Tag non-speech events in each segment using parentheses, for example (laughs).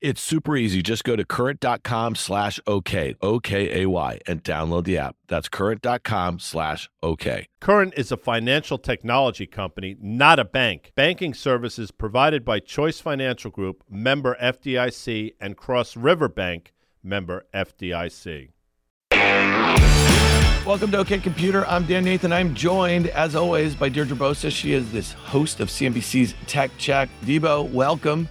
It's super easy. Just go to current.com slash OK, O-K-A-Y, and download the app. That's current.com slash OK. Current is a financial technology company, not a bank. Banking services provided by Choice Financial Group, member FDIC, and Cross River Bank, member FDIC. Welcome to OK Computer. I'm Dan Nathan. I'm joined, as always, by Deirdre Bosa. She is this host of CNBC's Tech Check. Debo, welcome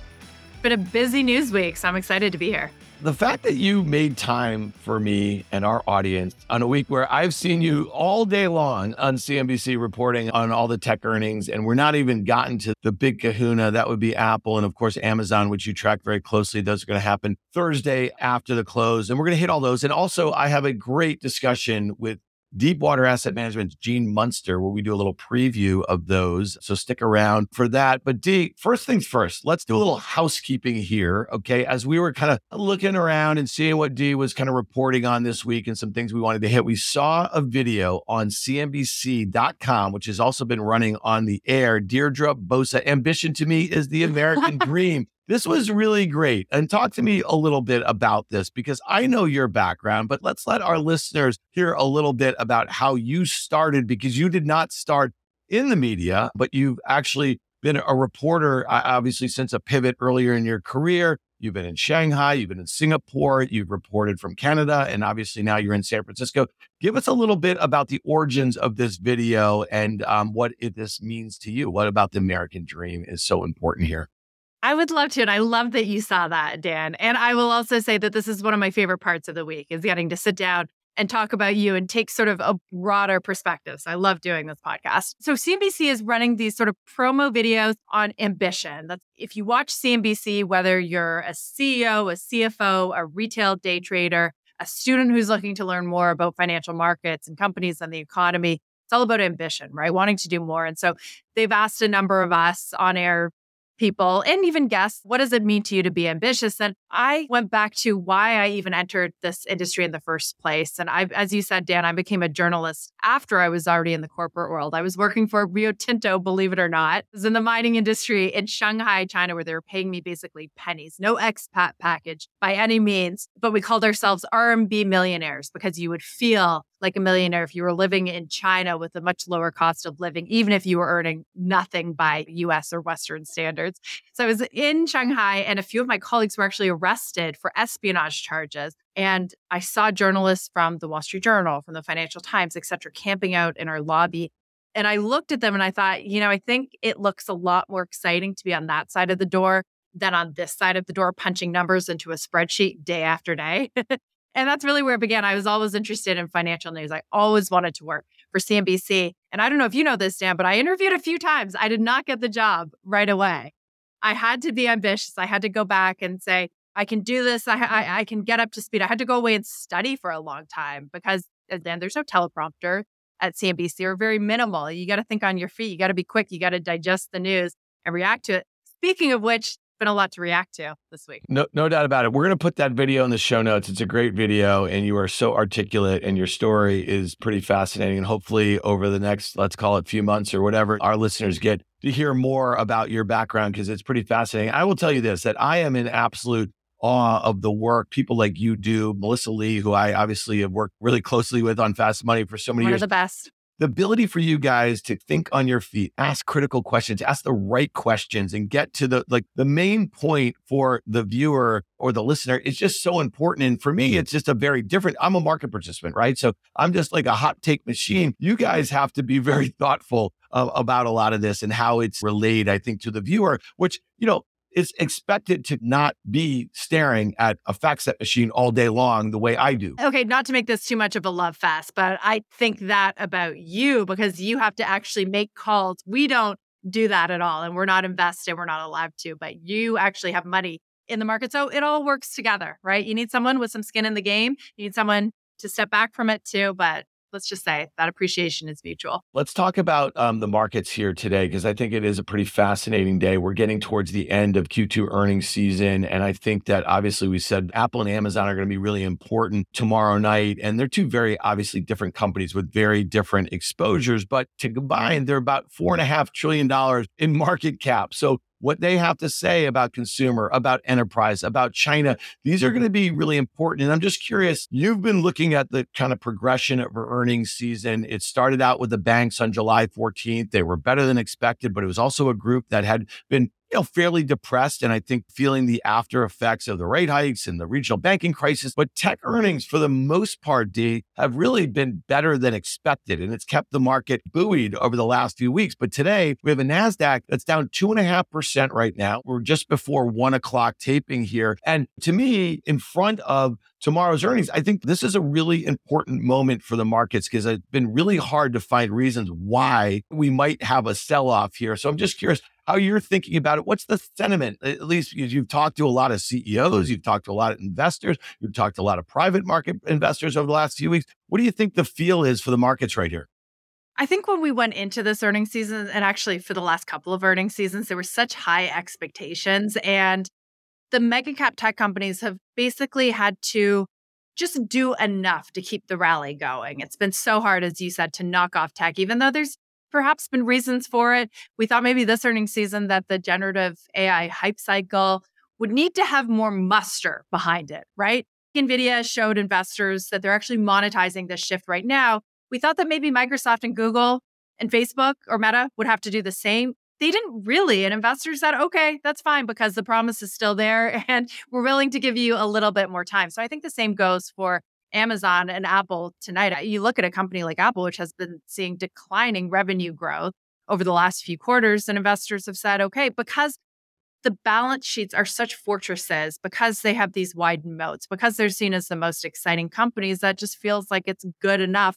been a busy news week, so I'm excited to be here. The fact that you made time for me and our audience on a week where I've seen you all day long on CNBC reporting on all the tech earnings, and we're not even gotten to the big kahuna, that would be Apple and, of course, Amazon, which you track very closely. Those are going to happen Thursday after the close, and we're going to hit all those. And also, I have a great discussion with Deepwater Asset Management's Gene Munster, where we do a little preview of those. So stick around for that. But D, first things first, let's do a little housekeeping here. Okay. As we were kind of looking around and seeing what D was kind of reporting on this week and some things we wanted to hit, we saw a video on CNBC.com, which has also been running on the air. Deirdre Bosa, ambition to me is the American (laughs) dream. This was really great. And talk to me a little bit about this because I know your background, but let's let our listeners hear a little bit about how you started because you did not start in the media, but you've actually been a reporter, obviously, since a pivot earlier in your career. You've been in Shanghai, you've been in Singapore, you've reported from Canada, and obviously now you're in San Francisco. Give us a little bit about the origins of this video and um, what it, this means to you. What about the American dream is so important here? I would love to. And I love that you saw that, Dan. And I will also say that this is one of my favorite parts of the week is getting to sit down and talk about you and take sort of a broader perspective. So I love doing this podcast. So CNBC is running these sort of promo videos on ambition. That's if you watch CNBC, whether you're a CEO, a CFO, a retail day trader, a student who's looking to learn more about financial markets and companies and the economy, it's all about ambition, right? Wanting to do more. And so they've asked a number of us on air people and even guests, what does it mean to you to be ambitious? And I went back to why I even entered this industry in the first place. And I, as you said, Dan, I became a journalist after I was already in the corporate world. I was working for Rio Tinto, believe it or not. I was in the mining industry in Shanghai, China, where they were paying me basically pennies, no expat package by any means. But we called ourselves RMB millionaires because you would feel like a millionaire if you were living in China with a much lower cost of living, even if you were earning nothing by US or Western standards. So I was in Shanghai, and a few of my colleagues were actually arrested for espionage charges. And I saw journalists from the Wall Street Journal, from the Financial Times, et cetera, camping out in our lobby. And I looked at them and I thought, you know, I think it looks a lot more exciting to be on that side of the door than on this side of the door, punching numbers into a spreadsheet day after day. (laughs) And that's really where it began. I was always interested in financial news. I always wanted to work for CNBC. And I don't know if you know this, Dan, but I interviewed a few times. I did not get the job right away. I had to be ambitious. I had to go back and say, I can do this. I, I, I can get up to speed. I had to go away and study for a long time because uh, then there's no teleprompter at CNBC or very minimal. You got to think on your feet. You got to be quick. You got to digest the news and react to it. Speaking of which, been a lot to react to this week. No, no doubt about it. We're going to put that video in the show notes. It's a great video, and you are so articulate, and your story is pretty fascinating. And hopefully, over the next, let's call it, few months or whatever, our listeners get to hear more about your background because it's pretty fascinating. I will tell you this: that I am in absolute awe of the work people like you do, Melissa Lee, who I obviously have worked really closely with on Fast Money for so many One years. One of the best the ability for you guys to think on your feet, ask critical questions, ask the right questions and get to the like the main point for the viewer or the listener is just so important. And for me, mm-hmm. it's just a very different. I'm a market participant, right? So I'm just like a hot take machine. You guys have to be very (laughs) thoughtful uh, about a lot of this and how it's relayed, I think, to the viewer, which, you know, is expected to not be staring at a FactSet machine all day long the way I do. Okay, not to make this too much of a love fest, but I think that about you because you have to actually make calls. We don't do that at all, and we're not invested, we're not allowed to, but you actually have money in the market. So it all works together, right? You need someone with some skin in the game. You need someone to step back from it too, but let's just say that appreciation is mutual. Let's talk about um, the markets here today, because I think it is a pretty fascinating day. We're getting towards the end of Q2 earnings season. And I think that obviously we said Apple and Amazon are going to be really important tomorrow night. And they're two very obviously different companies with very different exposures. But to combine, they're about four and a half trillion dollars in market cap. So what they have to say about consumer, about enterprise, about China. These are going to be really important. And I'm just curious, you've been looking at the kind of progression of earnings season. It started out with the banks on July 14th. They were better than expected, but it was also a group that had been you know, fairly depressed and I think feeling the after effects of the rate hikes and the regional banking crisis. But tech earnings, for the most part, D, have really been better than expected. And it's kept the market buoyed over the last few weeks. But today we have a NASDAQ that's down two and a half percent right now. We're just before one o'clock taping here. And to me, in front of tomorrow's earnings, I think this is a really important moment for the markets because it's been really hard to find reasons why we might have a sell off here. So I'm just curious how you're thinking about it. What's the sentiment? At least you've talked to a lot of CEOs, you've talked to a lot of investors, you've talked to a lot of private market investors over the last few weeks. What do you think the feel is for the markets right here? I think when we went into this earnings season, and actually for the last couple of earnings seasons, there were such high expectations. And the mega cap tech companies have basically had to just do enough to keep the rally going. It's been so hard, as you said, to knock off tech, even though there's perhaps been reasons for it. We thought maybe this earnings season that the generative AI hype cycle would need to have more muster behind it, right? NVIDIA showed investors that they're actually monetizing this shift right now. We thought that maybe Microsoft and Google and Facebook or Meta would have to do the same. They didn't really. And investors said, okay, that's fine because the promise is still there (laughs) and we're willing to give you a little bit more time. So I think the same goes for Amazon and Apple tonight. You look at a company like Apple, which has been seeing declining revenue growth over the last few quarters, and investors have said, okay, because the balance sheets are such fortresses, because they have these wide moats, because they're seen as the most exciting companies, that just feels like it's good enough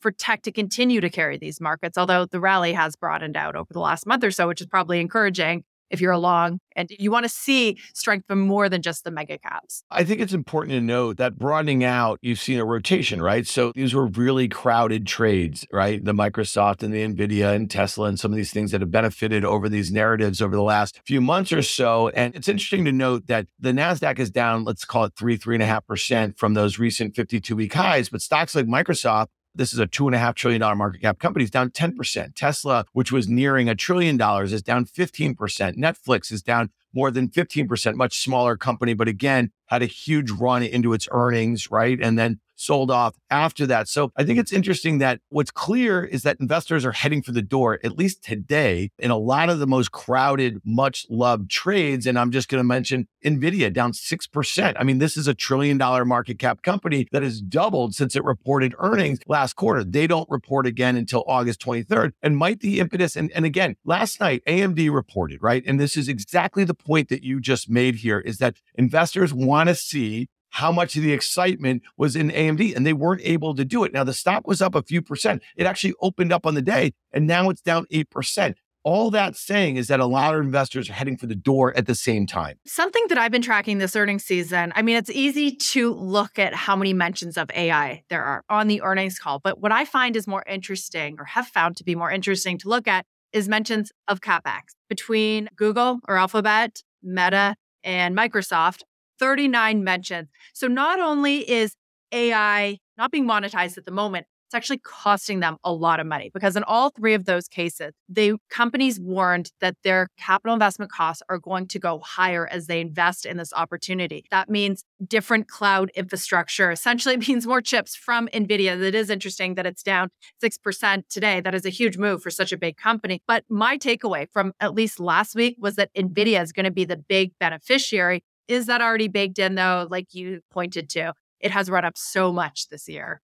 for tech to continue to carry these markets. Although the rally has broadened out over the last month or so, which is probably encouraging if you're along and you want to see strength from more than just the mega caps. I think it's important to note that broadening out, you've seen a rotation, right? So these were really crowded trades, right? The Microsoft and the Nvidia and Tesla and some of these things that have benefited over these narratives over the last few months or so. And it's interesting to note that the NASDAQ is down, let's call it three, three and a half percent from those recent 52 week highs. But stocks like Microsoft this is a two and a half trillion dollar market cap company. It's down 10%. Tesla, which was nearing a trillion dollars, is down 15%. Netflix is down more than 15%, much smaller company, but again, had a huge run into its earnings, right? And then sold off after that. So I think it's interesting that what's clear is that investors are heading for the door, at least today, in a lot of the most crowded, much loved trades. And I'm just going to mention NVIDIA down 6%. I mean, this is a trillion dollar market cap company that has doubled since it reported earnings last quarter. They don't report again until August 23rd and might the impetus. And, and again, last night, AMD reported, right? And this is exactly the point that you just made here is that investors want to see how much of the excitement was in AMD and they weren't able to do it. Now the stock was up a few percent. It actually opened up on the day and now it's down 8%. All that saying is that a lot of investors are heading for the door at the same time. Something that I've been tracking this earnings season, I mean, it's easy to look at how many mentions of AI there are on the earnings call. But what I find is more interesting or have found to be more interesting to look at is mentions of CapEx between Google or Alphabet, Meta, and Microsoft 39 mentions. So not only is AI not being monetized at the moment, it's actually costing them a lot of money because in all three of those cases, the companies warned that their capital investment costs are going to go higher as they invest in this opportunity. That means different cloud infrastructure. Essentially, (laughs) it means more chips from NVIDIA. It is interesting that it's down 6% today. That is a huge move for such a big company. But my takeaway from at least last week was that NVIDIA is going to be the big beneficiary is that already baked in though, like you pointed to? It has run up so much this year.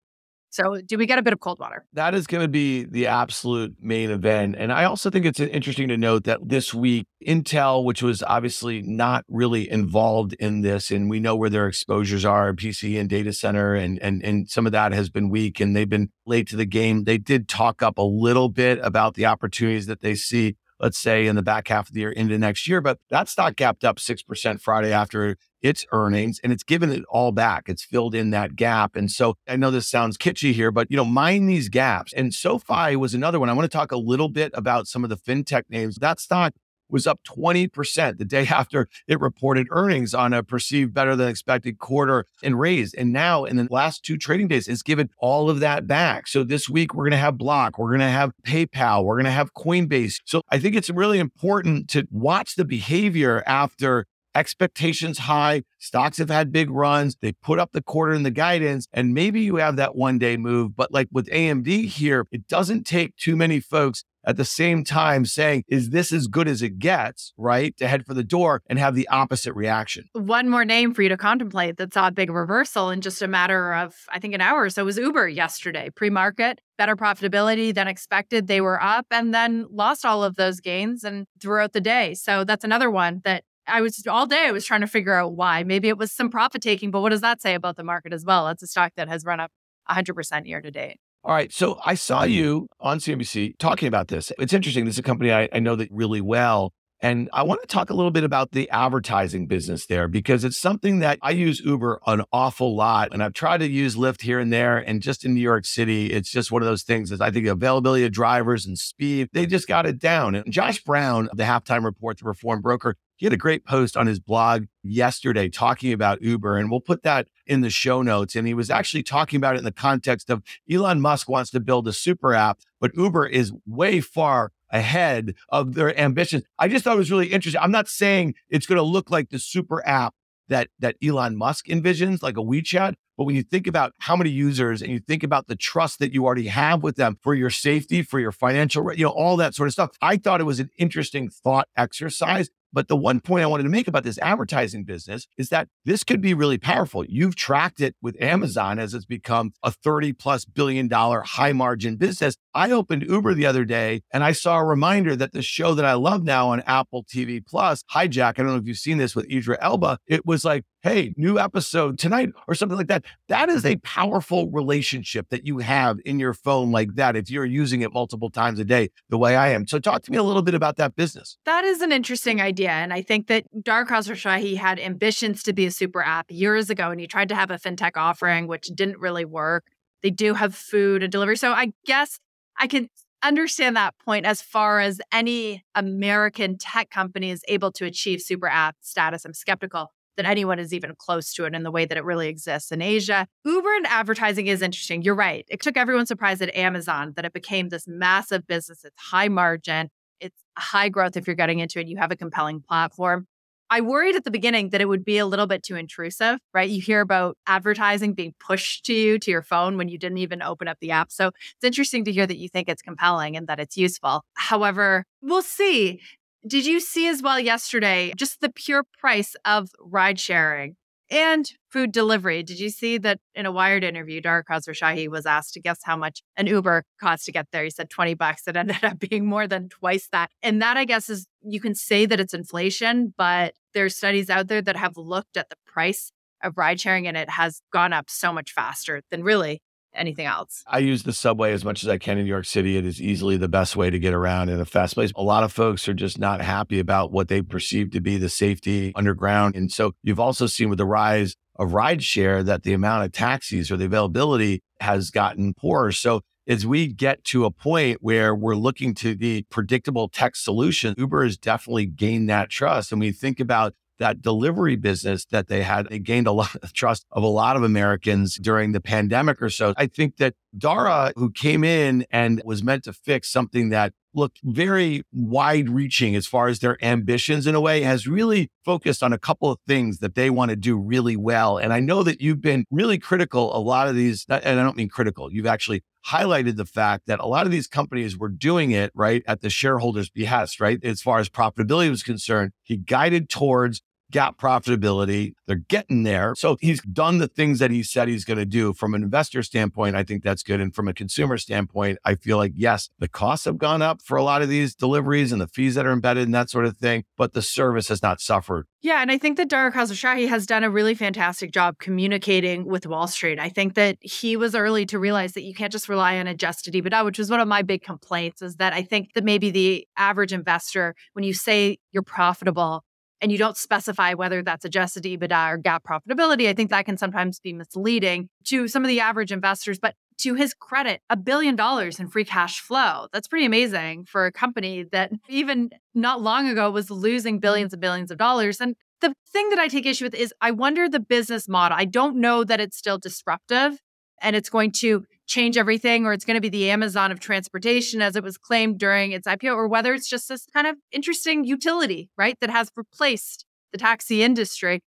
So, do we get a bit of cold water? That is going to be the absolute main event. And I also think it's interesting to note that this week, Intel, which was obviously not really involved in this, and we know where their exposures are PC and data center, and, and, and some of that has been weak and they've been late to the game. They did talk up a little bit about the opportunities that they see let's say in the back half of the year into next year. But that stock gapped up 6% Friday after its earnings and it's given it all back. It's filled in that gap. And so I know this sounds kitschy here, but you know, mind these gaps. And SoFi was another one. I want to talk a little bit about some of the fintech names. That stock was up 20% the day (laughs) after it reported earnings on a perceived better than expected quarter and raise. And now in the last two trading days, it's given all of that back. So this week we're going to have Block, we're going to have PayPal, we're going to have Coinbase. So I think it's really important to watch the behavior after expectations high. Stocks have had big runs. They put up the quarter in the guidance, and maybe you have that one day move. But like with AMD here, it doesn't take too many folks at the same time saying, is this as good as it gets, right? To head for the door and have the opposite reaction. One more name for you to contemplate that saw a big reversal in just a matter of, I think, an hour. or So was Uber yesterday, pre market, better profitability than expected. They were up and then lost all of those gains and throughout the day. So that's another one that I was all day I was trying to figure out why. Maybe it was some profit taking, but what does that say about the market as well? That's a stock that has run up 100% year to date. All right. So I saw you on CNBC talking about this. It's interesting. This is a company I, I know that really well. And I want to talk a little bit about the advertising business there because it's something that I use Uber an awful lot. And I've tried to use Lyft here and there. And just in New York City, it's just one of those things that I think the availability of drivers and speed, they just got it down. And Josh Brown of the halftime report, the reform broker, he had a great post on his blog yesterday talking about Uber, and we'll put that in the show notes. And he was actually talking about it in the context of Elon Musk wants to build a super app, but Uber is way far ahead of their ambitions. I just thought it was really interesting. I'm not saying it's going to look like the super app that that Elon Musk envisions, like a WeChat. But when you think about how many users and you think about the trust that you already have with them for your safety, for your financial, you know, all that sort of stuff, I thought it was an interesting thought exercise. But the one point I wanted to make about this advertising business is that this could be really powerful. You've tracked it with Amazon as it's become a 30 plus billion dollar high margin business. I opened Uber the other day and I saw a reminder that the show that I love now on Apple TV Plus, Hijack, I don't know if you've seen this with Idris Elba, it was like, hey, new episode tonight or something like that. That is a powerful relationship that you have in your phone like that if you're using it multiple times a day the way I am. So talk to me a little bit about that business. That is an interesting idea. And I think that Dara Khosrowshahi had ambitions to be a super app years ago and he tried to have a fintech offering, which didn't really work. They do have food and delivery. So I guess I can understand that point as far as any American tech company is able to achieve super app status. I'm skeptical that anyone is even close to it in the way that it really exists in Asia. Uber and advertising is interesting. You're right. It took everyone surprised at Amazon that it became this massive business. It's high margin, it's high growth if you're getting into it. You have a compelling platform. I worried at the beginning that it would be a little bit too intrusive, right? You hear about advertising being pushed to you to your phone when you didn't even open up the app. So it's interesting to hear that you think it's compelling and that it's useful. However, we'll see. Did you see as well yesterday just the pure price of ride sharing and food delivery? Did you see that in a Wired interview, Dara Khosrowshahi was asked to guess how much an Uber cost to get there? He said 20 bucks. It ended up (laughs) being more than twice that. And that, I guess, is you can say that it's inflation, but there's studies out there that have looked at the price of ride sharing and it has gone up so much faster than really anything else. I use the subway as much as I can in New York City. It is easily the best way to get around in a fast place. A lot of folks are just not happy about what they perceive to be the safety underground. And so you've also seen with the rise of rideshare that the amount of taxis or the availability has gotten poorer. So as we get to a point where we're looking to the predictable tech solution, Uber has definitely gained that trust. And we think about that delivery business that they had. They gained a lot of trust of a lot of Americans during the pandemic or so. I think that Dara, who came in and was meant to fix something that looked very wide reaching as far as their ambitions in a way, has really focused on a couple of things that they want to do really well. And I know that you've been really critical, a lot of these, and I don't mean critical, you've actually highlighted the fact that a lot of these companies were doing it right at the shareholders' behest, right? As far as profitability was concerned, he guided towards GAAP profitability. They're getting there. So he's done the things that he said he's going to do. From an investor standpoint, I think that's good. And from a consumer standpoint, I feel like, yes, the costs have gone up for a lot of these deliveries and the fees that are embedded and that sort of thing, but the service has not suffered. Yeah. And I think that Dara Khosrowshahi has done a really fantastic job communicating with Wall Street. I think that he was early to realize that you can't just rely on adjusted EBITDA, which was one of my big complaints, is that I think that maybe the average investor, when you say you're profitable, and you don't specify whether that's adjusted EBITDA or GAAP profitability, I think that can sometimes be misleading to some of the average investors. But to his credit, a billion dollars in free cash flow. That's pretty amazing for a company that even not long ago was losing billions and billions of dollars. And the thing that I take issue with is I wonder the business model. I don't know that it's still disruptive and it's going to change everything or it's going to be the Amazon of transportation as it was claimed during its IPO or whether it's just this kind of interesting utility, right, that has replaced the taxi industry.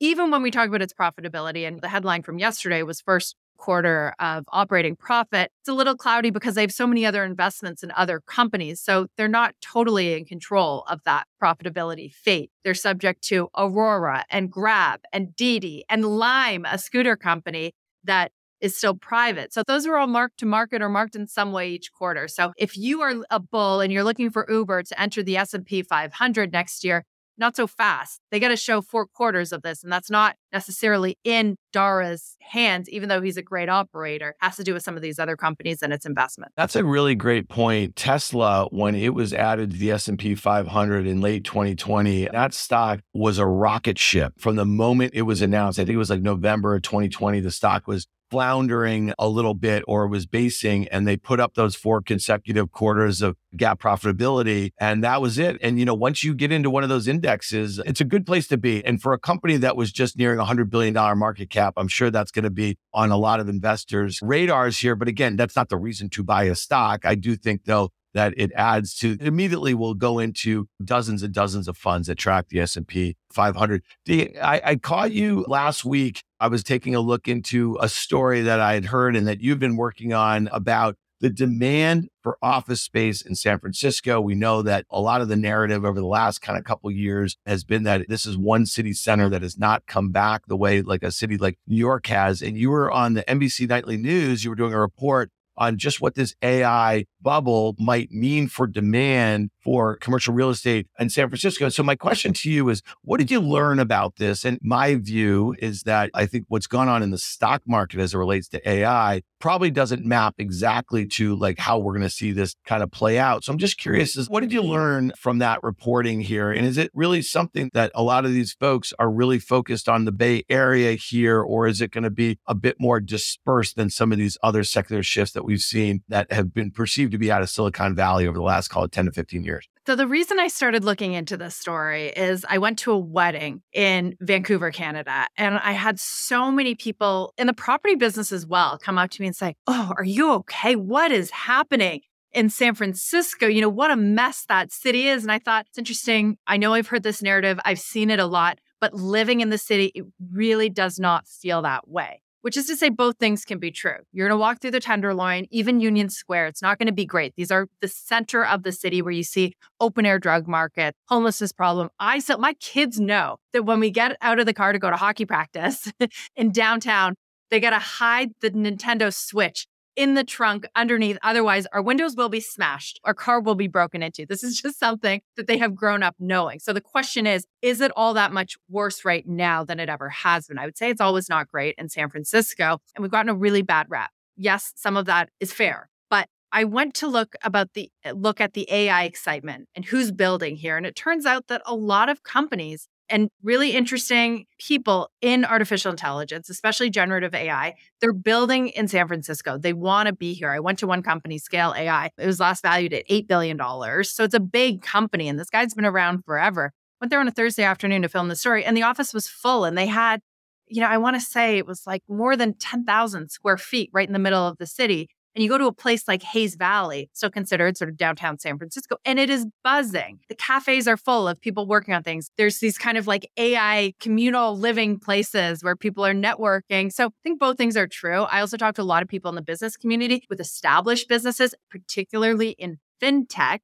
Even when we talk about its profitability and the headline from yesterday was first quarter of operating profit, it's a little cloudy because they have so many other investments in other companies. So they're not totally in control of that profitability fate. They're subject to Aurora and Grab and Didi and Lime, a scooter company that is still private. So those are all marked to market or marked in some way each quarter. So if you are a bull and you're looking for Uber to enter the S&P 500 next year, not so fast. They got to show four quarters of this. And that's not necessarily in Dara's hands, even though he's a great operator. It has to do with some of these other companies and its investment. That's a really great point. Tesla, when it was added to the S&P 500 in late 2020, that stock was a rocket ship from the moment it was announced. I think it was like November of 2020. The stock was floundering a little bit or was basing and they put up those four consecutive quarters of GAAP profitability and that was it. And you know once you get into one of those indexes it's a good place to be. And for a company that was just nearing a 100 billion dollar market cap i'm sure that's going to be on a lot of investors radars here. But again that's not the reason to buy a stock. I do think though that it adds to immediately will go into dozens and dozens of funds that track the S&P 500. I, I caught you last week. I was taking a look into a story that I had heard and that you've been working on about the demand for office space in San Francisco. We know that a lot of the narrative over the last kind of couple of years has been that this is one city center that has not come back the way like a city like New York has. And you were on the NBC Nightly News, you were doing a report on just what this AI bubble might mean for demand for commercial real estate in San Francisco. So my question to you is, what did you learn about this? And my view is that I think what's gone on in the stock market as it relates to AI probably doesn't map exactly to like how we're going to see this kind of play out. So I'm just curious, is what did you learn from that reporting here? And is it really something that a lot of these folks are really focused on the Bay Area here, or is it going to be a bit more dispersed than some of these other secular shifts that we've seen that have been perceived to be out of Silicon Valley over the last, call it 10 to 15 years? So, the reason I started looking into this story is I went to a wedding in Vancouver, Canada, and I had so many people in the property business as well come up to me and say, Oh, are you okay? What is happening? In San Francisco, you know, what a mess that city is. And I thought it's interesting. I know I've heard this narrative, I've seen it a lot, but living in the city, it really does not feel that way which is to say both things can be true. You're going to walk through the Tenderloin, even Union Square. It's not going to be great. These are the center of the city where you see open air drug market, homelessness problem. I so my kids know that when we get out of the car to go to hockey practice (laughs) in downtown, they got to hide the Nintendo Switch in the trunk underneath. Otherwise, our windows will be smashed, our car will be broken into. This is just (laughs) something that they have grown up knowing. So the question is, is it all that much worse right now than it ever has been? I would say it's always not great in San Francisco, and we've gotten a really bad rap. Yes, some of that is fair, but I went to look about the look at the AI excitement and who's building here, and it turns out that a lot of companies and really interesting people in artificial intelligence, especially generative AI. They're building in San Francisco. They want to be here. I went to one company, Scale AI. It was last valued at $8 billion. So it's a big company, and this guy's been around forever. Went there on a Thursday afternoon to film the story, and the office was full, and they had you know, I want to say it was like more than 10,000 square feet right in the middle of the city and you go to a place like Hayes Valley, still considered sort of downtown San Francisco, and it is buzzing. The cafes are full of people working on things. There's these kind of like AI communal living places where people are networking. So I think both things are true. I also talked to a lot of people in the business community with established businesses, particularly in fintech,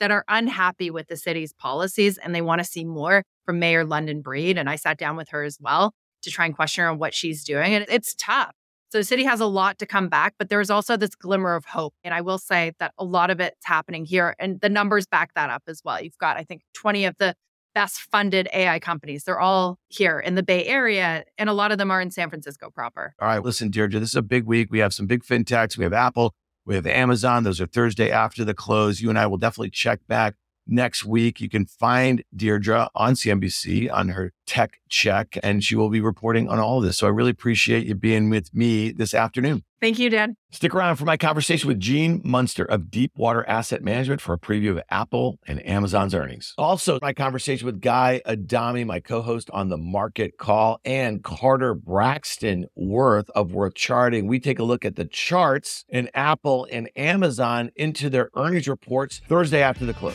that are unhappy with the city's policies and they want to see more from Mayor London Breed. And I sat down with her as well to try and question her on what she's doing. And it's tough. So the city has a lot to come back, but there's also this glimmer of hope. And I will say that a lot of it's happening here. And the numbers back that up as well. You've got, I think, 20 of the best funded AI companies. They're all here in the Bay Area, and a lot of them are in San Francisco proper. All right, listen, Deirdre, this is a big week. We have some big fintechs. We have Apple, we have Amazon. Those are Thursday after the close. You and I will definitely check back next week. You can find Deirdre on CNBC on her tech check, and she will be reporting on all of this. So I really appreciate you being with me this afternoon. Thank you, Dan. Stick around for my conversation with Gene Munster of Deepwater Asset Management for a preview of Apple and Amazon's earnings. Also, my conversation with Guy Adami, my co host on the market call, and Carter Braxton Worth of Worth Charting. We take a look at the charts in Apple and Amazon into their earnings reports Thursday after the close.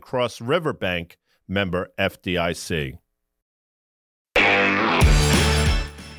Cross River Bank, member FDIC.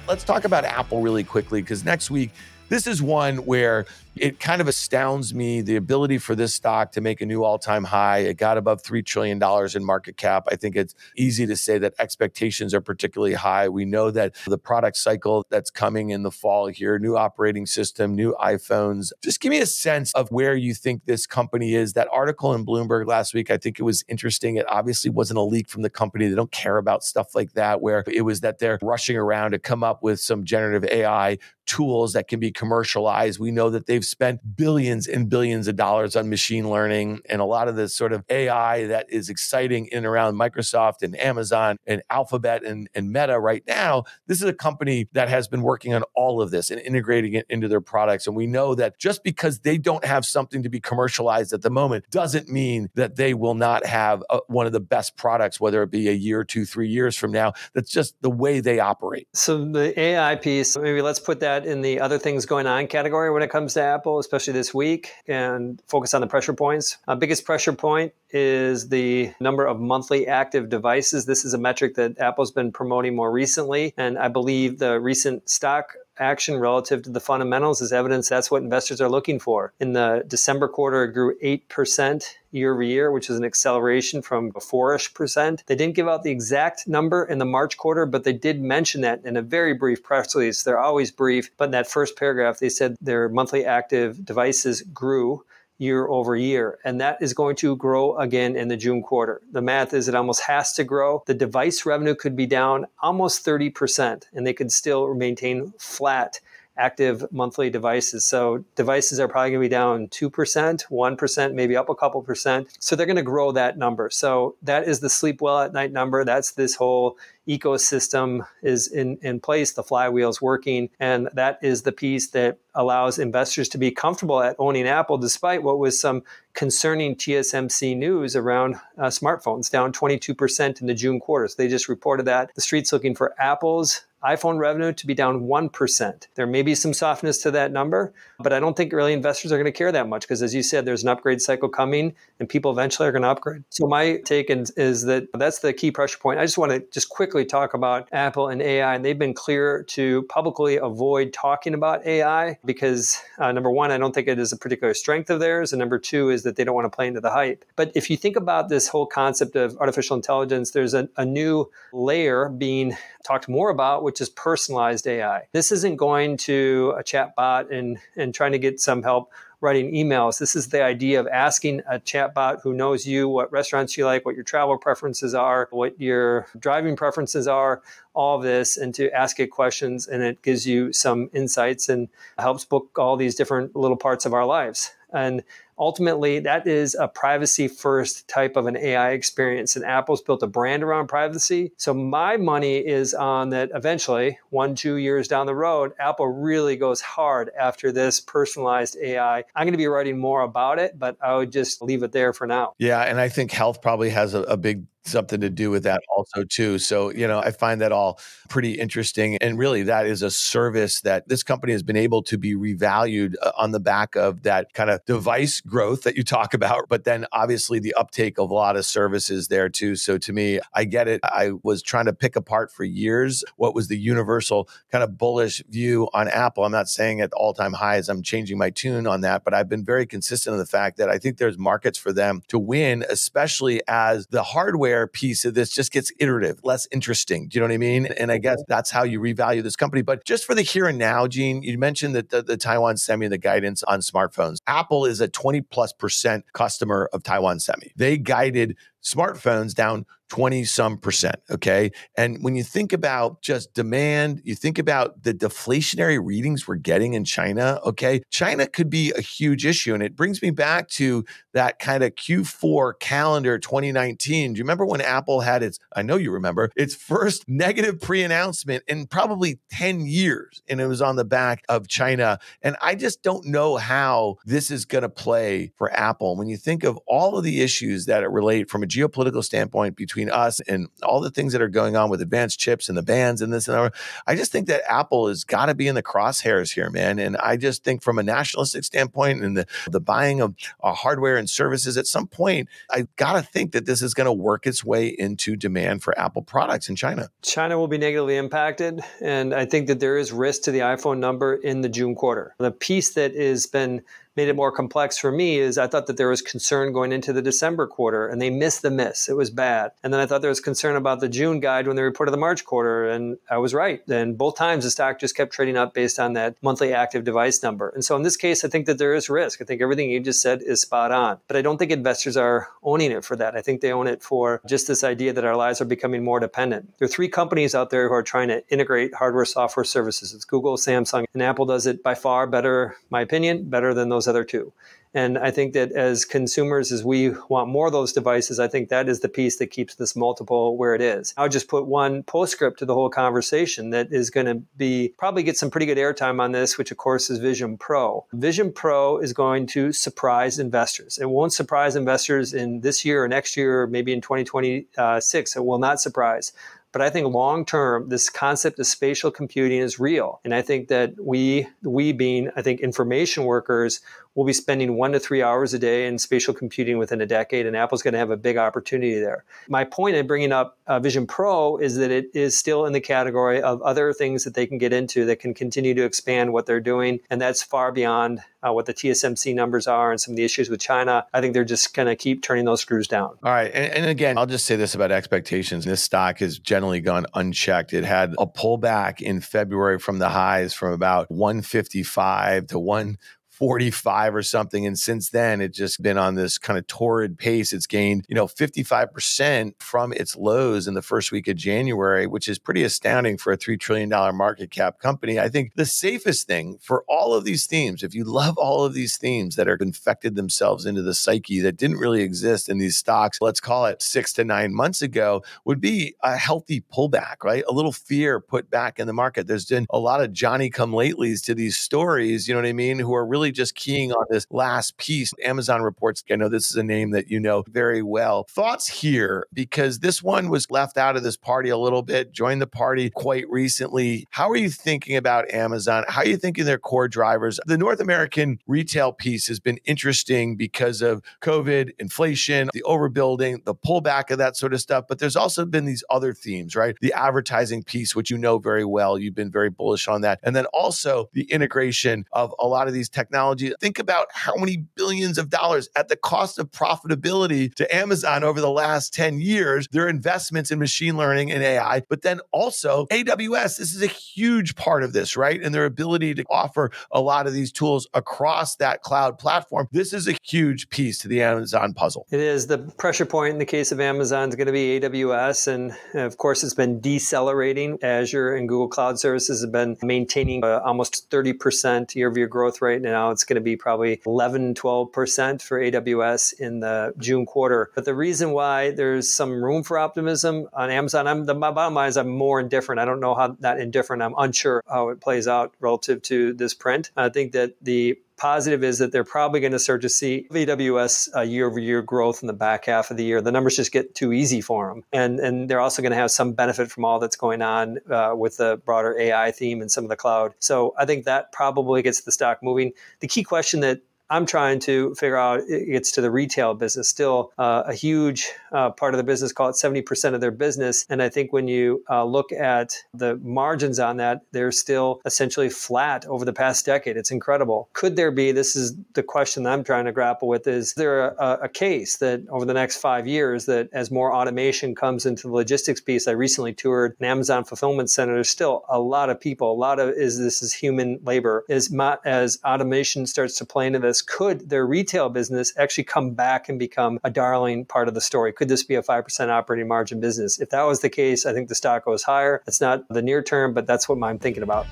Let's talk about Apple really quickly because next week, this is one where it kind of astounds me the ability for this stock to make a new all-time high. It got above $3 trillion in market cap. I think it's easy to say that expectations are particularly high. We know that the product cycle that's coming in the fall here, new operating system, new iPhones. Just give me a sense of where you think this company is. That article in Bloomberg last week, I think it was interesting. It obviously wasn't a leak from the company. They don't care about stuff like that, where it was that they're rushing around to come up with some generative AI tools that can be commercialized. We know that they've spent billions and billions of dollars on machine learning and a lot of the sort of AI that is exciting in and around Microsoft and Amazon and Alphabet and, and Meta right now. This is a company that has been working on all of this and integrating it into their products. And we know that just because they don't have something to be commercialized at the moment doesn't mean that they will not have a, one of the best products, whether it be a year, two, three years from now. That's just the way they operate. So the AI piece, maybe let's put that in the other things going on category when it comes to Apple, especially this week, and focus on the pressure points. Uh, biggest pressure point is the number of monthly active devices. This is a metric that Apple's been promoting more recently, and I believe the recent stock action relative to the fundamentals is evidence that's what investors are looking for. In the December quarter, it grew 8% year over year, which is an acceleration from a 4 ish percent. They didn't give out the exact number in the March quarter, but they did mention that in a very brief press release. They're always brief, but in that first paragraph, they said their monthly active devices grew year over year. And that is going to grow again in the June quarter. The math is it almost has to grow. The device revenue could be down almost 30%, and they could still maintain flat active monthly devices. So devices are probably going to be down 2%, 1%, maybe up a couple percent. So they're going to grow that number. So that is the sleep well at night number. That's this whole ecosystem is in, in place, the flywheel is working. And that is the piece that allows investors to be comfortable at owning Apple, despite what was some concerning TSMC news around uh, smartphones, down 22% in the June quarter. So they just reported that. The street's looking for Apple's iPhone revenue to be down 1%. There may be some softness to that number, but I don't think really investors are going to care that much because, as you said, there's an upgrade cycle coming and people eventually are going to upgrade. So, my take is that that's the key pressure point. I just want to just quickly talk about Apple and AI. And they've been clear to publicly avoid talking about AI because, uh, number one, I don't think it is a particular strength of theirs. And number two is that they don't want to play into the hype. But if you think about this whole concept of artificial intelligence, there's a, a new layer being talked more about, which is personalized AI. This isn't going to a chat bot and, and trying to get some help writing emails. This is the idea of asking a chatbot who knows you, what restaurants you like, what your travel preferences are, what your driving preferences are, all this, and to ask it questions. And it gives you some insights and helps book all these different little parts of our lives. And ultimately that is a privacy first type of an AI experience. And Apple's built a brand around privacy. So my money is on that eventually, one, two years down the road, Apple really goes hard after this personalized AI. I'm going to be writing more about it, but I would just leave it there for now. Yeah. And I think health probably has a, a big something to do with that also too. So you know i find that all pretty interesting and really that is a service that this company has been able to be revalued uh, on the back of that kind of device growth that you talk (laughs) about but then obviously the uptake of a lot of services there too. So to me i get it. I was trying to pick apart for years what was the universal kind of bullish view on apple. I'm not saying at all-time highs i'm changing my tune on that but i've been very consistent in the fact that i think there's markets for them to win especially as the hardware piece of this just gets iterative, less interesting. Do you know what I mean? And I guess mm-hmm. that's how you revalue this company. But just for the here and now, Gene, you mentioned that the, the Taiwan Semi, the guidance on smartphones. Apple is a 20 plus percent customer of Taiwan Semi. They guided smartphones down 20 some percent. Okay. And when you think about just demand, you think about the deflationary readings we're getting in China. Okay. China could be a huge issue. And it brings me back to that kind of Q4 calendar 2019. Do you remember when Apple had its, I know you remember, its first negative pre announcement in probably 10 years? And it was on the back of China. And I just don't know how this is going to play for Apple. When you think of all of the issues that it relate from a geopolitical standpoint between between us and all the things that are going on with advanced chips and the bans and this and that. I just think that Apple has got to be in the crosshairs here, man. And I just think from a nationalistic standpoint and the, the buying of uh, hardware and services, at some point, I got to think that this is going to work its way into demand for Apple products in China. China will be negatively impacted. And I think that there is risk to the iPhone number in the June quarter. The piece that has been made it more complex for me is I thought that there was concern going into the December quarter and they missed the miss. It was bad. And then I thought there was concern about the June guide when they reported the March quarter. And I was right. And both times the stock just kept trading up based on that monthly active device number. And so in this case, I think that there is risk. I think everything you just said is spot on. But I don't think investors are owning it for that. I think they own it for just this idea that our lives are becoming more dependent. There are three companies out there who are trying to integrate hardware, software services. It's Google, Samsung, and Apple does it by far better, my opinion, better than those those other two. And I think that as consumers, as we want more of those devices, I think that is the piece that keeps this multiple where it is. I'll just put one postscript to the whole conversation that is going to be probably get some pretty good airtime on this, which of course is Vision Pro. Vision Pro is going to surprise investors. It won't surprise investors in this year or next year, or maybe in 2026. It will not surprise. But I think long term, this concept of spatial computing is real. And I think that we, we being, I think, information workers, we'll be spending one to three hours a day in spatial computing within a decade, and Apple's going to have a big opportunity there. My point in bringing up uh, Vision Pro is that it is still in the category of other things that they can get into that can continue to expand what they're doing, and that's far beyond uh, what the TSMC numbers are and some of the issues with China. I think they're just going to keep turning those screws down. All right, and, and again, I'll just say this about expectations: this stock has generally gone unchecked. It had a pullback in February from the highs from about 155 to 1 45 or something. And since then, it's just been on this kind of torrid pace. It's gained, you know, 55% from its lows in the first week of January, which is pretty astounding for a $3 trillion market cap company. I think the safest thing for all of these themes, if you love all of these themes that are infected themselves into the psyche that didn't really exist in these stocks, let's call it six to nine months ago, would be a healthy pullback, right? A little fear put back in the market. There's been a lot of Johnny come latelys to these stories, you know what I mean, who are really just keying on this last piece. Amazon reports, I know this is a name that you know very well. Thoughts here, because this one was left out of this party a little bit, joined the party quite recently. How are you thinking about Amazon? How are you thinking their core drivers? The North American retail piece has been interesting because of COVID, inflation, the overbuilding, the pullback of that sort of stuff. But there's also been these other themes, right? The advertising piece, which you know very well. You've been very bullish on that. And then also the integration of a lot of these technologies technology. Think about how many billions of dollars at the cost of profitability to Amazon over the last 10 years, their investments in machine learning and AI, but then also AWS. This is a huge part of this, right? And their ability to offer a lot of these tools across that cloud platform. This is a huge piece to the Amazon puzzle. It is. The pressure point in the case of Amazon is going to be AWS. And of course, it's been decelerating. Azure and Google Cloud Services have been maintaining uh, almost 30% year over year growth rate. Now it's going to be probably 11, 12% for AWS in the June quarter. But the reason why there's some room for optimism on Amazon, I'm, the my bottom line is I'm more indifferent. I don't know how that indifferent. I'm unsure how it plays out relative to this print. I think that the positive is that they're probably going to start to see AWS year over year growth in the back half of the year. The numbers just get too easy for them. And, and they're also going to have some benefit from all that's going on uh, with the broader AI theme and some of the cloud. So I think that probably gets the stock moving. The key question that I'm trying to figure out it gets to the retail business. Still uh, a huge uh, part of the business, call it 70% of their business. And I think when you uh, look at the margins on that, they're still essentially flat over the past decade. It's incredible. Could there be, this is the question that I'm trying to grapple with, is there a, a case that over the next five years, that as more automation comes into the logistics piece, I recently toured an Amazon fulfillment center. There's still a lot of people, a lot of is this is human labor. Is as automation starts to play into this, could their retail business actually come back and become a darling part of the story? Could this be a 5% operating margin business? If that was the case, I think the stock goes higher. It's not the near term, but that's what I'm thinking about.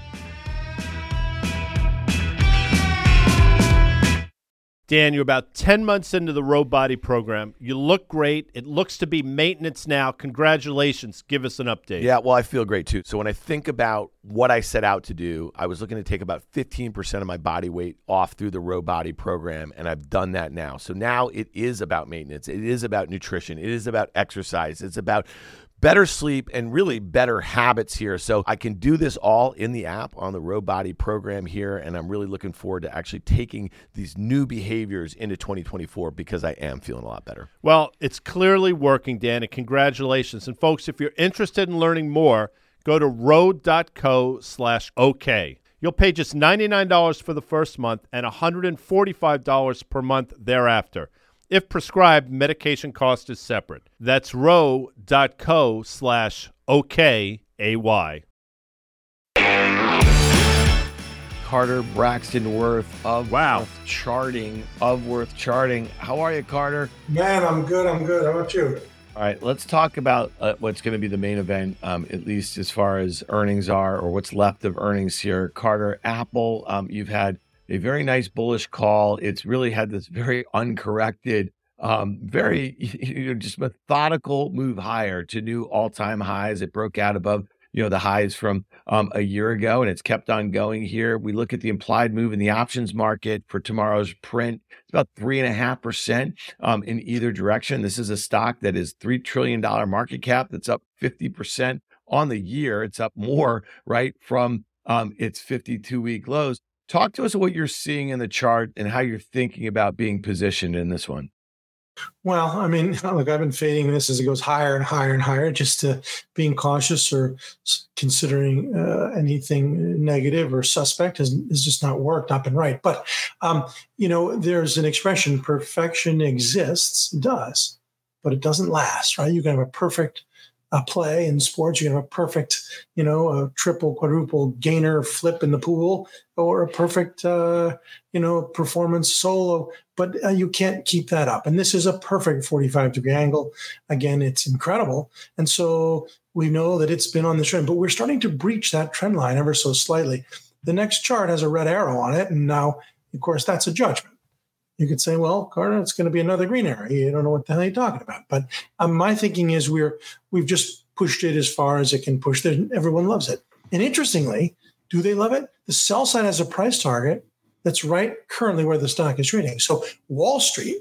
Dan, you're about 10 months into the Ro Body program. You look great. It looks to be maintenance now. Congratulations. Give us an update. Yeah, well, I feel great too. So when I think about what I set out to do, I was looking to take about 15% of my body weight off through the Ro Body program, and I've done that now. So now it is about maintenance. It is about nutrition. It is about exercise. It's about better sleep and really better habits here. So I can do this all in the app on the Ro Body program here. And I'm really looking forward to actually taking these new behaviors into 2024 because I am feeling a lot better. Well, it's clearly working, Dan, and congratulations. And folks, if you're interested in learning more, go to ro.co slash OK. You'll pay just $99 for the first month and $145 per month thereafter. If prescribed, medication cost is separate. That's ro.co slash OKAY. Carter Braxton Worth of Wow. Worth Charting of Worth Charting. How are you, Carter? Man, I'm good. I'm good. How about you? All right, let's talk about uh, what's going to be the main event, um, at least as far as earnings are, or what's left of earnings here. Carter, Apple, um, you've had a very nice bullish call. It's really had this very uncorrected, um, very (laughs) you know, just methodical move higher to new all-time highs. It broke out above you know the highs from um, a year ago, and it's kept on going here. We look at the implied move in the options market for tomorrow's print. It's about three and a half percent um, in either direction. This is a stock that is three trillion dollar market cap. That's up fifty percent on the year. It's up more right from um, its 52 week lows. Talk to us what you're seeing in the chart and how you're thinking about being positioned in this one. Well, I mean, (laughs) look, I've been fading this as it goes higher and higher and higher, just being cautious or considering uh, anything negative or suspect has, has just not worked, not been right. But, um, you know, there's an expression perfection exists, does, but it doesn't last, right? You can have a perfect a play in sports. You have a perfect, you know, a triple, quadruple gainer flip in the pool, or a perfect, uh, you know, performance solo. But uh, you can't keep that up. And this is a perfect 45 degree angle. Again, it's incredible. And so we know that it's been on the trend, but we're starting to breach that trend line ever so slightly. The next chart has a red arrow on it. And now, of course, that's a judgment you could say, well, Carter, it's going to be another green area. You don't know what the hell you're talking about. But um, my thinking is we're we've just pushed it as far as it can push. It. Everyone loves it. And interestingly, do they love it? The sell side has a price target that's right currently where the stock is trading. So Wall Street,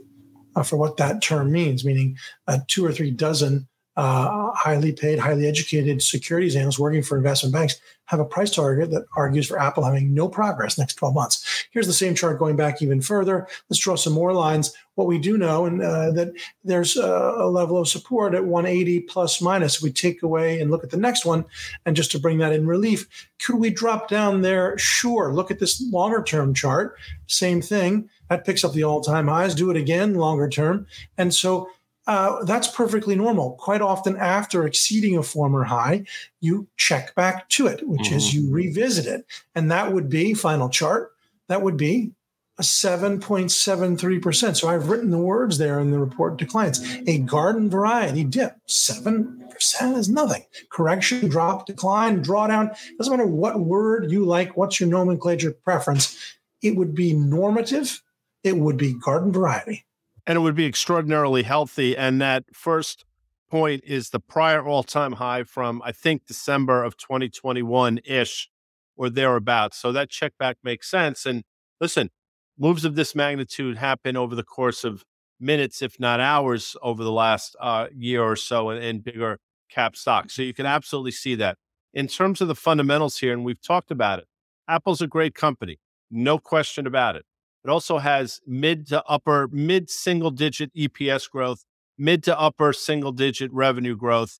uh, for what that term means, meaning uh, two or three dozen uh, highly paid, highly educated securities analysts working for investment banks have a price target that argues for Apple having no progress next 12 months. Here's the same chart going back even further. Let's draw some more lines. What we do know, and uh, that there's a, a, level of support at 180 plus minus. We take away and look at the next one, and just to bring that in relief, could we drop down there? Sure. Look at this longer term chart. Same thing. That picks up the all time highs. Do it again longer term, and so uh, that's perfectly normal. Quite often, after exceeding a former high, you check back to it, which mm-hmm. is you revisit it. And that would be final chart, that would be a 7.73%. So I've written the words there in the report to clients. A garden variety dip, 7% is nothing. Correction, drop, decline, drawdown. Doesn't matter what word you like, what's your nomenclature preference. It would be normative, it would be garden variety and it would be extraordinarily healthy. And that first point is the prior all time high from, I think, December of 2021 ish or thereabouts. So that check back makes sense. And listen, moves of this magnitude happen over the course of minutes, if not hours, over the last uh, year or so in, in bigger cap stocks. So you can absolutely see that. In terms of the fundamentals here, and we've talked about it, Apple's a great company, no question about it. It also has mid to upper, mid single digit EPS growth, mid to upper single digit revenue growth,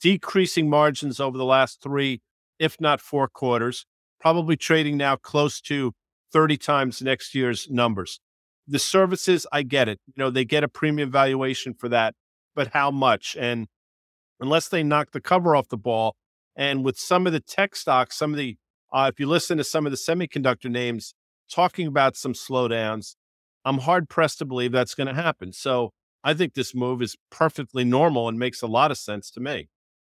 decreasing margins over the last three, if not four quarters, probably trading now close to 30 times next year's numbers. The services, I get it. You know, they get a premium valuation for that, but how much? And unless they knock the cover off the ball, and with some of the tech stocks, some of the, uh, if you listen to some of the semiconductor names, talking about some slowdowns. I'm hard pressed to believe that's going to happen. So I think this move is perfectly normal and makes a lot of sense to me.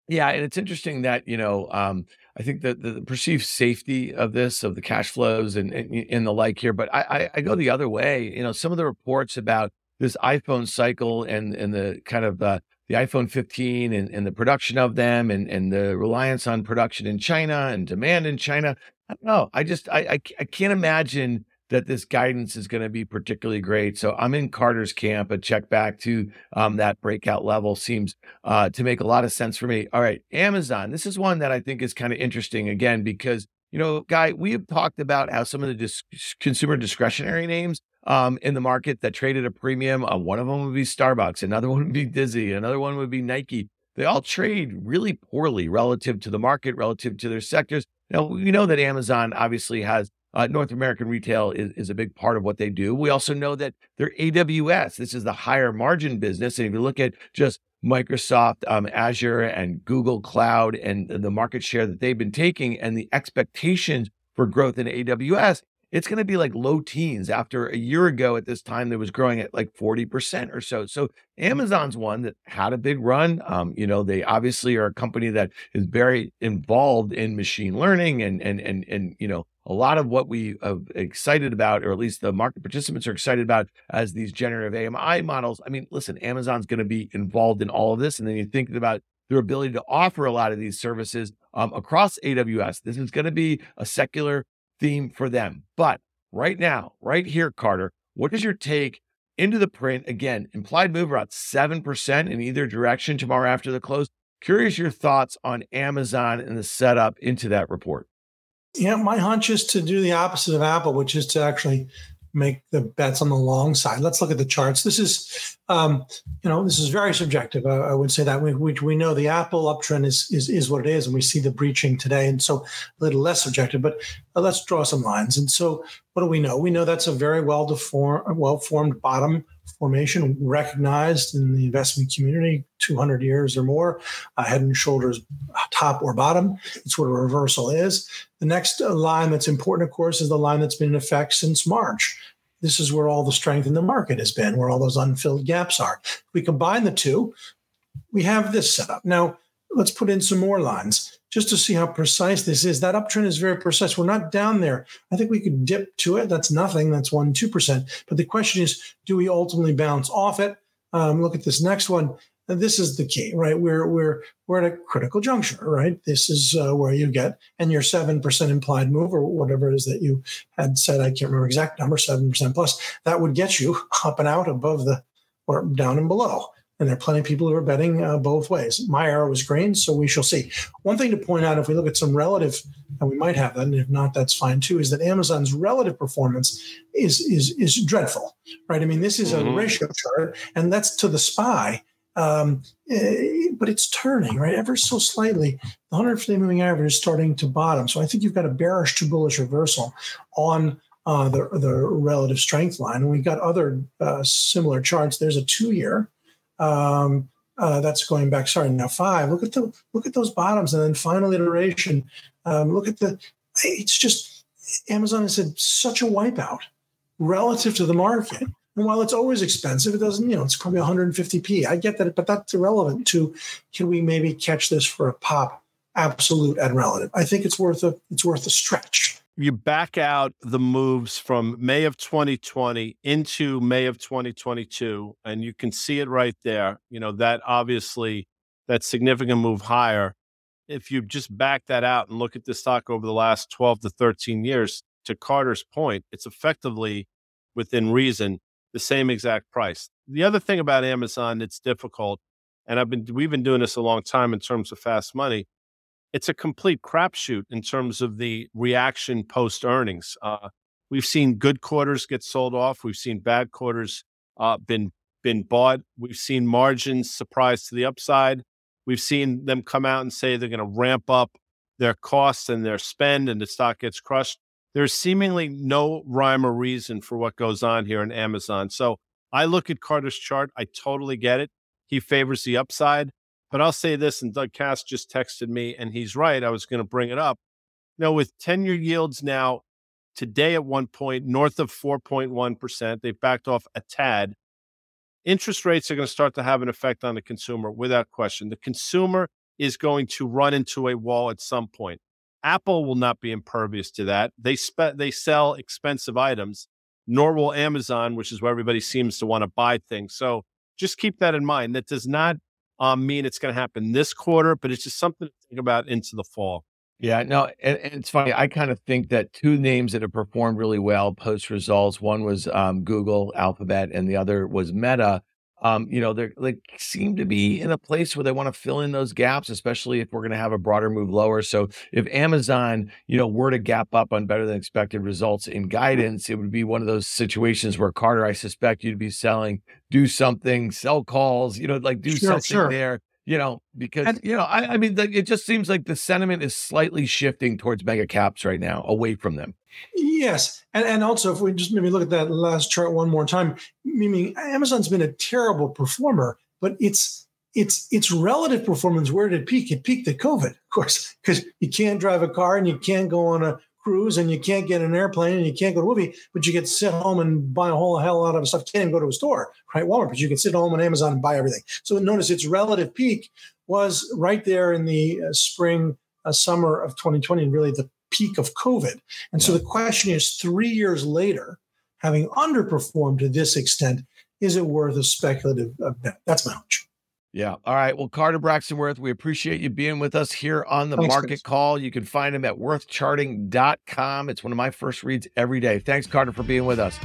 Yeah, and it's interesting that you know um, I think that the, perceived safety of this, of the cash flows and and, and the like here, but I, I, I go the other way. You know, some of the reports about this iPhone cycle and and the kind of uh, the iPhone 15 and, and the production of them and and the reliance on production in China and demand in China. I don't know. I just I I, I can't imagine that this guidance is going to be particularly great. So I'm in Carter's camp. A check back to um, that breakout level seems uh, to make a lot of sense for me. All right, Amazon. This is one that I think is kind of interesting again because you know, Guy, we have talked about how some of the dis- consumer discretionary names um, in the market that traded a premium. Uh, one of them would be Starbucks, another (laughs) one would be Disney, another one would be Nike. They all trade really poorly relative to the market, relative to their sectors. Now, we know that Amazon obviously has uh, North American retail is, is a big part of what they do. We also know that their AWS, this is the higher margin business. And if you look at just Microsoft, um, Azure, and Google Cloud and the market share that they've been taking and the expectations for growth in AWS, it's going to be like low teens after a year ago at this time that was growing at like 40% or so. So Amazon's one that had a big run. Um, you know, they obviously are a company that is very involved in machine learning and and and and you know, a lot of what we are excited about, or at least the market participants are excited about as these generative AI models. I mean, listen, Amazon's going to be involved in all of this. And then you think about their ability to offer a lot of these services um, across AWS. This is going to be a secular theme for them. But right now, right here, Carter, what is your take into the print? Again, implied move about 7% in either direction tomorrow after the close. Curious your thoughts on Amazon and the setup into that report. Yeah, my hunch is to do the opposite of Apple, which is to actually make the bets on the long side. Let's look at the charts. This is, um, you know, this is very subjective. I, I would say that we, we, we know the Apple uptrend is, is is what it is, and we see the breaching today, and so a little less subjective. But uh, let's draw some lines. And so, what do we know? We know that's a very well deformed, well formed bottom formation, recognized in the investment community, 200 years or more, uh, head and shoulders top or bottom. It's what a reversal is. The next uh, line that's important, of course, is the line that's been in effect since March. This is where all the strength in the market has been, where all those unfilled gaps are. If we combine the two, we have this setup. Now, let's put in some more lines just to see how precise this is. That uptrend is very precise. We're not down there. I think we could dip to it. That's nothing. That's one, 2%. But the question is, do we ultimately bounce off it? Um, look at this next one. This is the key, right? We're we're we're at a critical juncture, right? This is uh, where you get and your seven percent implied move or whatever it is that you had said. I can't remember exact number, seven percent plus. That would get you (laughs) up and out above the or down and below. And there are plenty of people who are betting uh, both ways. My arrow was green, so we shall see. One thing to point out, if we look at some relative, and we might have that, and if not, that's fine too, is that Amazon's relative performance is is is dreadful, right? I mean, this is a mm-hmm. ratio chart, and that's to the SPY. Um, eh, but it's turning right ever so slightly. The 150 moving average is starting to bottom, so I think you've got a bearish to bullish reversal on uh, the the relative strength line. And we've got other uh, similar charts. There's a two year um, uh, that's going back. Sorry, now five. Look at the look at those bottoms, and then final iteration. Um, look at the. It's just Amazon has had such a wipeout relative to the market. And while it's always expensive, it doesn't. You know, it's probably 150p. I get that, but that's irrelevant to. Can we maybe catch this for a pop? Absolute and relative. I think it's worth a. It's worth a stretch you back out the moves from May of 2020 into May of 2022, and you can see it right there. You know, that obviously, that significant move higher. If you just back that out and look at the stock over the last 12 to 13 years, to Carter's point, it's effectively within reason the same exact price. The other thing about Amazon, it's difficult, and I've been we've been doing this a long time in terms of fast money it's a complete crapshoot in terms of the reaction post earnings. Uh, we've seen good quarters get sold off. We've seen bad quarters uh, been been bought. We've seen margins surprise to the upside. We've seen them come out and say they're going to ramp up their costs and their spend, and the stock gets crushed. There's seemingly no rhyme or reason for what goes on here in Amazon. So I look at Carter's chart. I totally get it. He favors the upside. But I'll say this, and Doug Kass just texted me, and he's right. I was going to bring it up. Know, with 10 year yields now today at one point north of 4.1%, they've backed off a tad. Interest rates are going to start to have an effect on the consumer without question. The consumer is going to run into a wall at some point. Apple will not be impervious to that. They spe- they sell expensive items, nor will Amazon, which is where everybody seems to want to buy things. So just keep that in mind. That does not um, mean it's going to happen this quarter, but it's just something to think about into the fall. Yeah, no, and, and it's funny. I kind of think that two names that have performed really well post results. One was um, Google, Alphabet, and the other was Meta um, you know, they like seem to be in a place where they want to fill in those gaps, especially if we're going to have a broader move lower. So if Amazon, you know, were to gap up on better than expected results in guidance, it would be one of those situations where Carter, I suspect you'd be selling, do something, sell calls, you know, like do sure, something sure. there you know, because and, you know, I, I mean, the, it just seems like the sentiment is slightly shifting towards mega caps right now, away from them. Yes, and and also if we just maybe look at that last chart one more time, meaning Amazon's been a terrible performer, but it's it's its relative performance. Where did it peak? It peaked at COVID, of course, because you can't drive a car and you can't go on a cruise and you can't get an airplane and you can't go to a movie, but you get to sit home and buy a whole hell lot of stuff. Can't even go to a store, right? Walmart, but you can sit home on Amazon and buy everything. So notice its relative peak was right there in the uh, spring, uh, summer of 2020, and really the peak of COVID. And yeah. so the question is three years later, having underperformed to this extent, is it worth a speculative bet? That's my hunch. Yeah. All right. Well, Carter Braxton-Worth, we appreciate you being with us here on the Thanks, Market Chris. Call. You can find him at worthcharting.com. It's one of my first reads every day. Thanks, Carter, for being with us.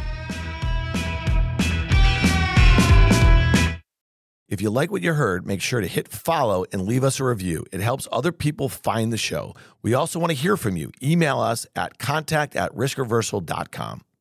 If you like what you heard, make sure to hit follow and leave us a review. It helps other people find the show. We also want to hear from you. Email us at contact at riskreversal.com.